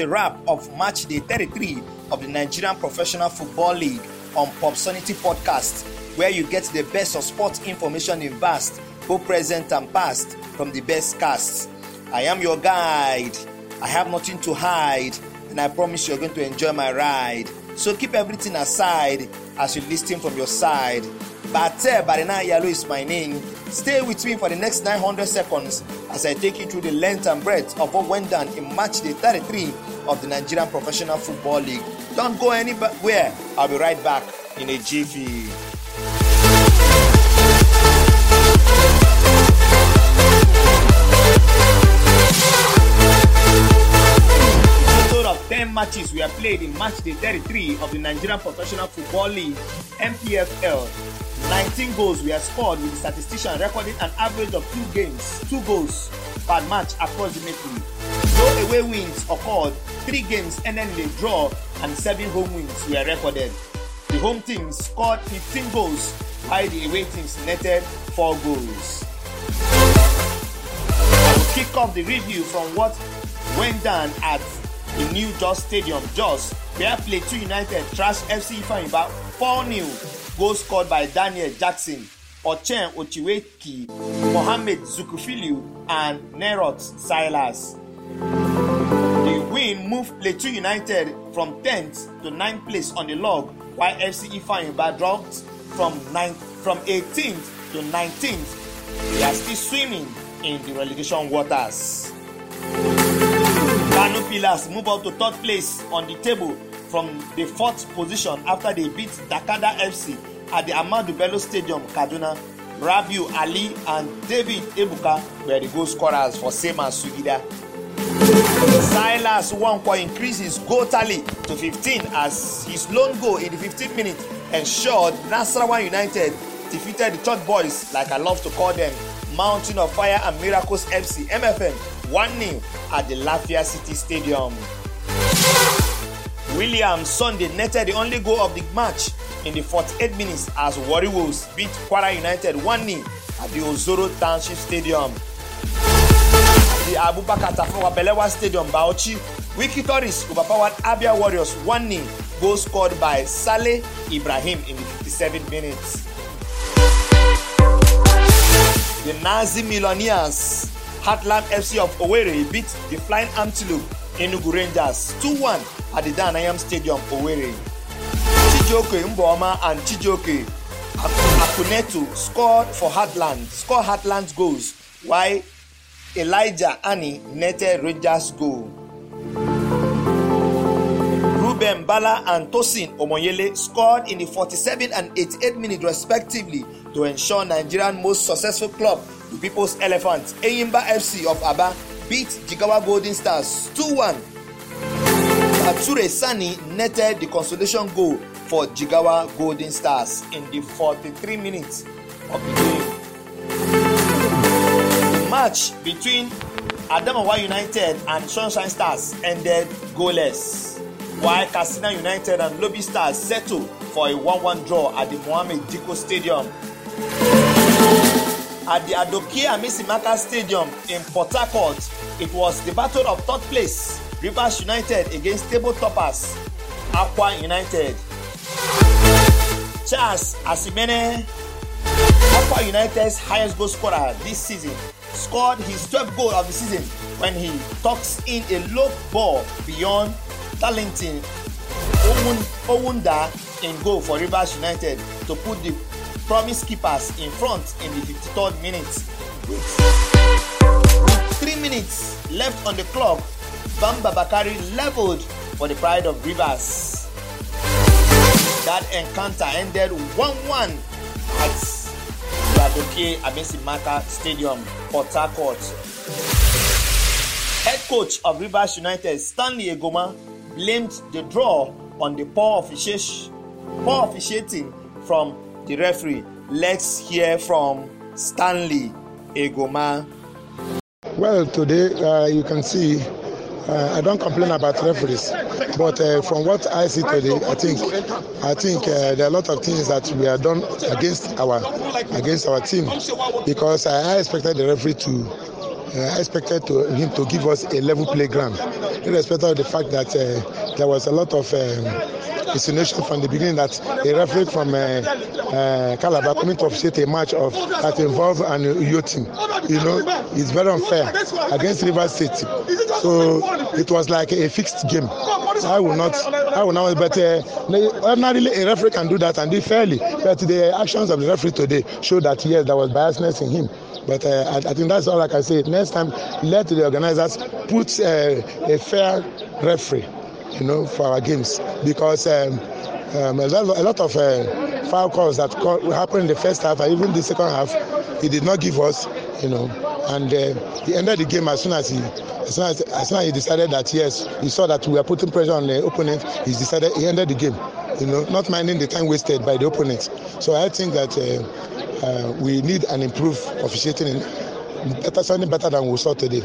a wrap of match day 33 of the Nigerian Professional Football League on Bopsonity Podcast, where you get the best of sports information in vast, both present and past, from the best casts. I am your guide. I have nothing to hide, and I promise you're going to enjoy my ride. So keep everything aside as you listen from your side. Bate Barina Yalo is my name. Stay with me for the next 900 seconds as I take you through the length and breadth of what went down in match day 33 of the Nigerian Professional Football League. Don't go anywhere. I'll be right back in a jiffy. 10 matches were played in match day 33 of the Nigerian Professional Football League (NPFL). 19 goals were scored with the statistician recording an average of two games, two goals per match approximately. No away wins occurred, three games ended in a draw, and seven home wins were recorded. The home team scored 15 goals, while the away teams netted four goals. I will kick off the review from what went down at the new Jos Stadium, Jos, where Plateau United trashed FC Ifeanyiba 4-0 Goals scored by Daniel Jackson, Ochen Ochiweki, Mohamed Zukufiliu, and Nerot Silas. The win moved Plateau United from 10th to 9th place on the log, while FC Ifeanyiba dropped from 9th, from 18th to 19th. They are still swimming in the relegation waters. Kano Pillars move up to third place on the table from the fourth position after they beat Dakada FC at the Ahmadu Bello Stadium, Kaduna. Rabiu Ali and David Ebuka were the goal scorers for Sema Sugida. Silas Wankwa increased his goal tally to 15 as his lone goal in the 15th minute ensured Nasarawa United defeated the Church Boys, like I love to call them, Mountain of Fire and Miracles FC MFM 1 0 at the Lafia City Stadium. William Sunday netted the only goal of the match in the 48 minutes as Warri Wolves beat Kwara United 1 0 at the Ozoro Township Stadium. At the Abubakar Tafawa Belewa Stadium, Bauchi, Wiki Tourist overpowered Abia Warriors 1 0, goal scored by Saleh Ibrahim in the 57 minutes. The Nazi Millionaires Heartland FC of Owerri beat the Flying Antelope Enugu Rangers 2-1 at the Danayam Stadium, Owerri. Chijioke Mboma and Chijioke Akunetu scored for Heartland, scored Heartland's goals, while Elijah Ani netted Rangers' goal. Ruben Bala and Tosin Omoyele scored in the 47 and 88 minutes respectively to ensure Nigerian most successful club, the People's Elephants, Eyimba FC of Aba, beat Jigawa Golden Stars 2-1. Ature Sani netted the consolation goal for Jigawa Golden Stars in the 43 minutes of the game. The match between Adamawa United and Sunshine Stars ended goalless, while Katsina United and Lobby Stars settled for a 1-1 draw at the Mohammed Diko Stadium. At the Adoke Amisimaka Stadium in Port Harcourt, it was the battle of third place Rivers United against table toppers Aqua United. Charles Asimene, Aqua United's highest goal scorer this season, scored his 12th goal of the season when he tucks in a low ball beyond Darlington Owunda in goal for Rivers United to put the promise keepers in front in the 53rd minute. With, three minutes left on the clock, Bamba Bakari leveled for the pride of Rivers. That encounter ended 1-1 at Yadoke Abesimaka Stadium, Port Harcourt. Head coach of Rivers United, Stanley Egoma, blamed the draw on the poor officiating from the referee. Let's hear from Stanley Eguma. Well, today uh, you can see uh, I don't complain about referees, but uh, from what I see today, I think I think uh, there are a lot of things that we have done against our against our team because I expected the referee to uh, expected to, him to give us a level playground, irrespective of the fact that uh, there was a lot of um, insinuation from the beginning that a referee from uh, uh, Calabar coming to officiate a match of that involved an Uyo team, you know, it's very unfair against River State. So it was like a fixed game. I will not, I will not, but uh, ordinarily a referee can do that and do fairly. But the actions of the referee today show that yes, there was biasness in him. But uh, I, I, think that's all I can say. Next time, let the organizers put uh, a fair referee, you know, for our games because um, um, a, lot, of uh, foul calls that happened in the first half and even the second half, he did not give us, you know, and uh, he ended the game as soon as he. As soon as, as soon as he decided that yes, he saw that we were putting pressure on the opponent, he decided he ended the game. You know, not minding the time wasted by the opponents. So I think that uh, uh, we need an improved officiating, better, something better than we saw today.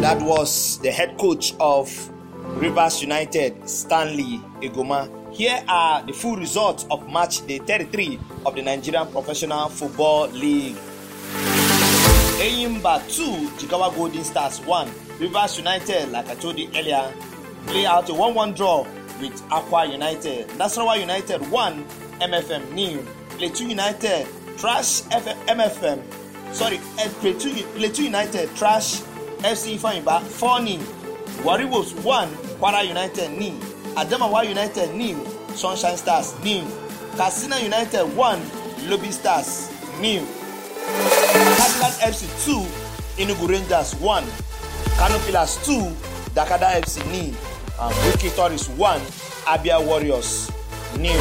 That was the head coach of Rivers United, Stanley Eguma. Here are the full results of match day 33 of the Nigerian Professional Football League. Eyimba 2, Jigawa Golden Stars 1. Rivers United, like I told you earlier, play out a 1 1 draw with Aqua United. Nasarawa United 1, MFM New. Plateau United trash F- MFM. Sorry, eh, Plateau, Plateau United trash FC Ifeanyiba 4 0. Warri Wolves 1, Kwara United nil. Adamawa United nil. Sunshine Stars nil. Katsina United 1, Lobby Stars nil. Cadillac FC 2, Enugu Rangers 1. Kano Pillars 2, Dakada FC nil. and Wiki Tourist 1, Abia Warriors nil.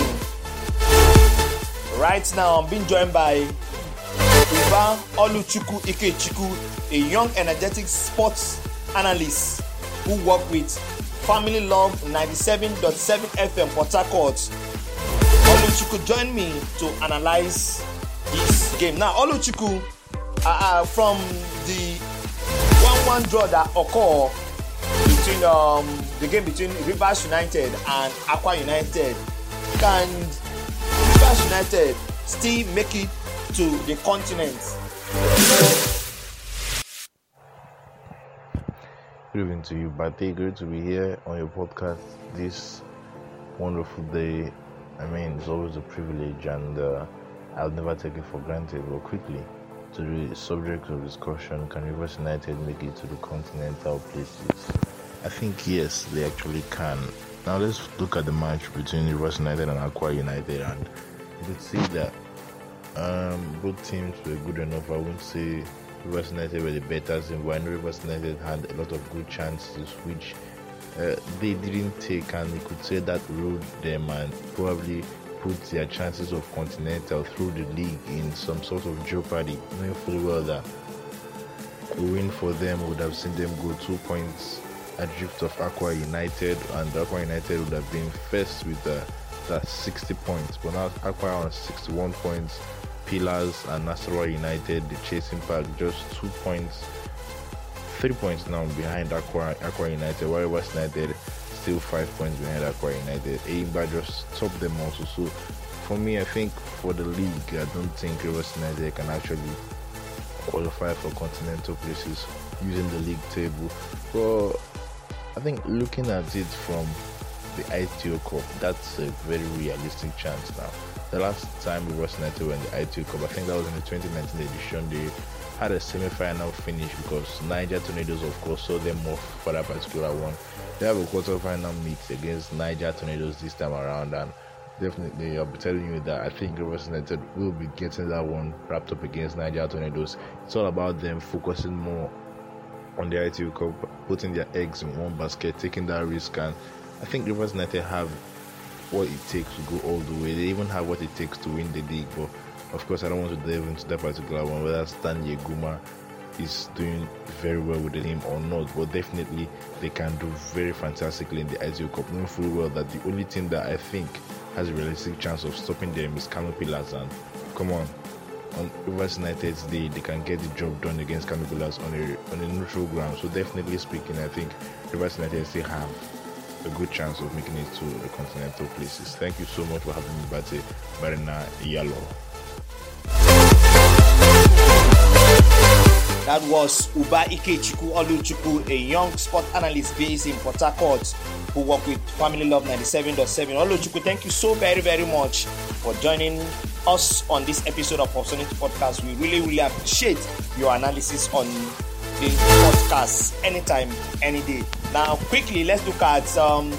Right now, I'm being joined by Uba Oluchuku Ikechukwu, a young, energetic sports analyst who work with Family Love 97.7 FM Port Harcourt. Oluchuku join me to analyze this game. Now, Oluchuku, uh, uh, from the 1 1 draw that occurred between um, the game between Rivers United and Aqua United, can Rivers United still make it to the continent? Good evening to you, but Bate. Great to be here on your podcast this wonderful day. I mean, it's always a privilege, and uh, I'll never take it for granted. But quickly, to the subject of discussion, can Rivers United make it to the continental places? I think yes, they actually can. Now let's look at the match between Rivers United and Akwa United, and you could see that um, both teams were good enough. I wouldn't say Rivers United were the better team. When Rivers United had a lot of good chances, which uh, they didn't take, and you could say that ruled them and probably put their chances of continental through the league in some sort of jeopardy, knowing fully well that a win for them would have seen them go two points adrift of Akwa United, and Akwa United would have been first with uh, that 60 points. But now Akwa on 61 points. Pillars and Nasarawa United, the chasing pack, just two points, three points now behind Akwa, Akwa United, while West United still five points behind Akwa United. Enyimba just topped them also. So for me, I think for the league, I don't think Rivers United can actually qualify for continental places using the league table. But I think looking at it from the Aiteo Cup, that's a very realistic chance now. The last time Rivers United were in the Aiteo Cup, I think that was in the 2019 edition. They had a semi-final finish because Niger Tornadoes, of course, saw them off for that particular one. They have a quarter-final meet against Niger Tornadoes this time around, and definitely I'll be telling you that I think Rivers United will be getting that one wrapped up against Niger Tornadoes. It's all about them focusing more on the Aiteo Cup, putting their eggs in one basket, taking that risk, and I think Rivers United have what it takes to go all the way. They even have what it takes to win the league. But of course, I don't want to delve into that particular one, whether Stanley Guma is doing very well with the team or not. But definitely, they can do very fantastically in the Aiteo Cup, knowing fully well that the only team that I think has a realistic chance of stopping them is Kano Pillars. And come on, on Rivers United's day, they can get the job done against Kano Pillars on a on a neutral ground. So definitely speaking, I think Rivers United still have a good chance of making it to the continental places. Thank you so much for having me, Bate Barina Yalo. That was Uba Ikechukwu Oluchukwu, a young sport analyst based in Port Harcourt who work with Family Love 97.7. Oluchukwu, thank you so very, very much for joining us on this episode of Opportunity Podcast. We really, really appreciate your analysis on the podcast anytime, any day. Now, quickly, let's look at um,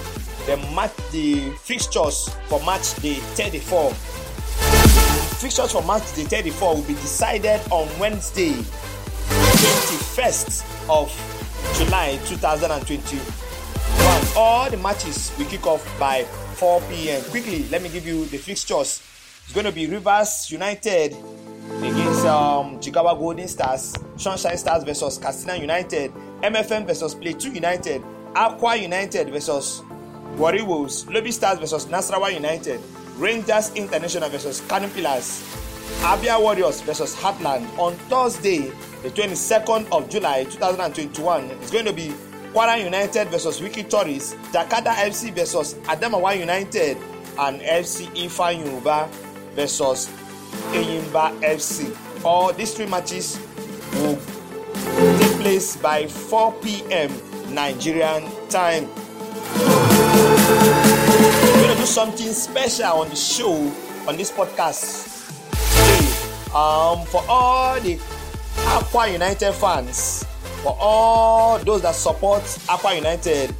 the match, the fixtures for match day 34. Fixtures for match day 34 will be decided on Wednesday, 21st of July 2021. All the matches will kick off by 4 p.m. Quickly, let me give you the fixtures. It's going to be Rivers United against um, Jigawa Golden Stars, Sunshine Stars versus Castina United, MFM versus Plateau United, Aqua United versus Warriors, Lobby Stars versus Nasrawa United, Rangers International versus Canopilas, Abia Warriors versus Heartland on Thursday, the 22nd of July 2021. It's going to be Kwara United versus Wiki Tories, Jakarta FC versus Adamawa United, and FC Ifan Yoruba versus Eyimba FC. All these three matches will take place by 4 p.m. Nigerian time. We're gonna do something special on the show on this podcast. Um, for all the Akwa United fans, for all those that support Akwa United,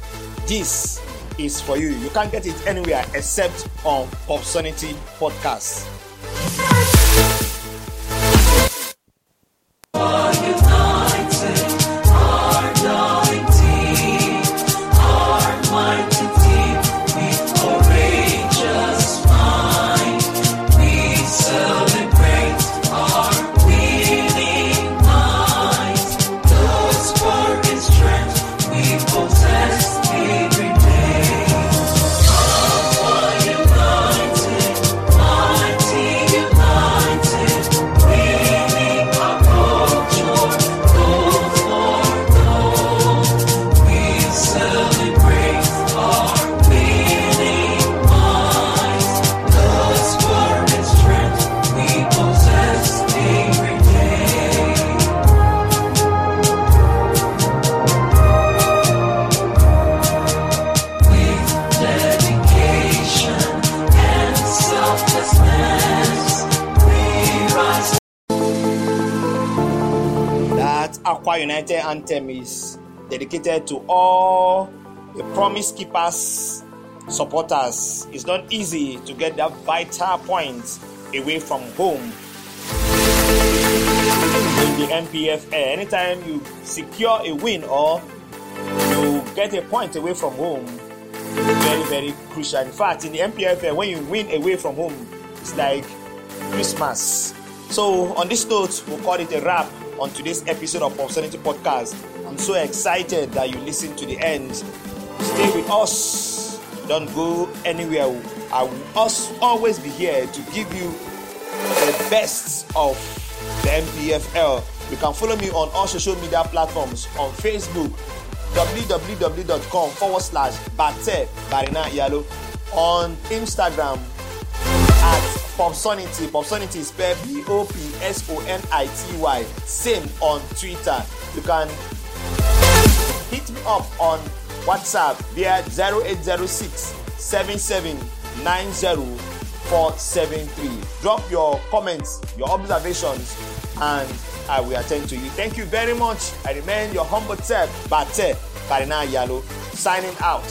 this is for you. You can't get it anywhere except on Bopsonity Podcast. United anthem is dedicated to all the promise keepers supporters. It's not easy to get that vital point away from home in the MPFA. Eh, anytime you secure a win or you get a point away from home, very, very crucial. In fact, in the MPFA, eh, when you win away from home, it's like Christmas. So, on this note, we'll call it a wrap on today's episode of Bopsonity Podcast. I'm so excited that you listen to the end. Stay with us. Don't go anywhere. I will us always be here to give you the best of the NPFL. You can follow me on all social media platforms on Facebook, www.com forward slash Bate Barina Yalo, on Instagram Bopsonity. Bopsonity is spelled B O P S O N I T Y. Same on Twitter. You can hit me up on WhatsApp via 0806 7790 473. Drop your comments, your observations, and I will attend to you. Thank you very much. I remain your humble self, Bate Barina Yalo, signing out.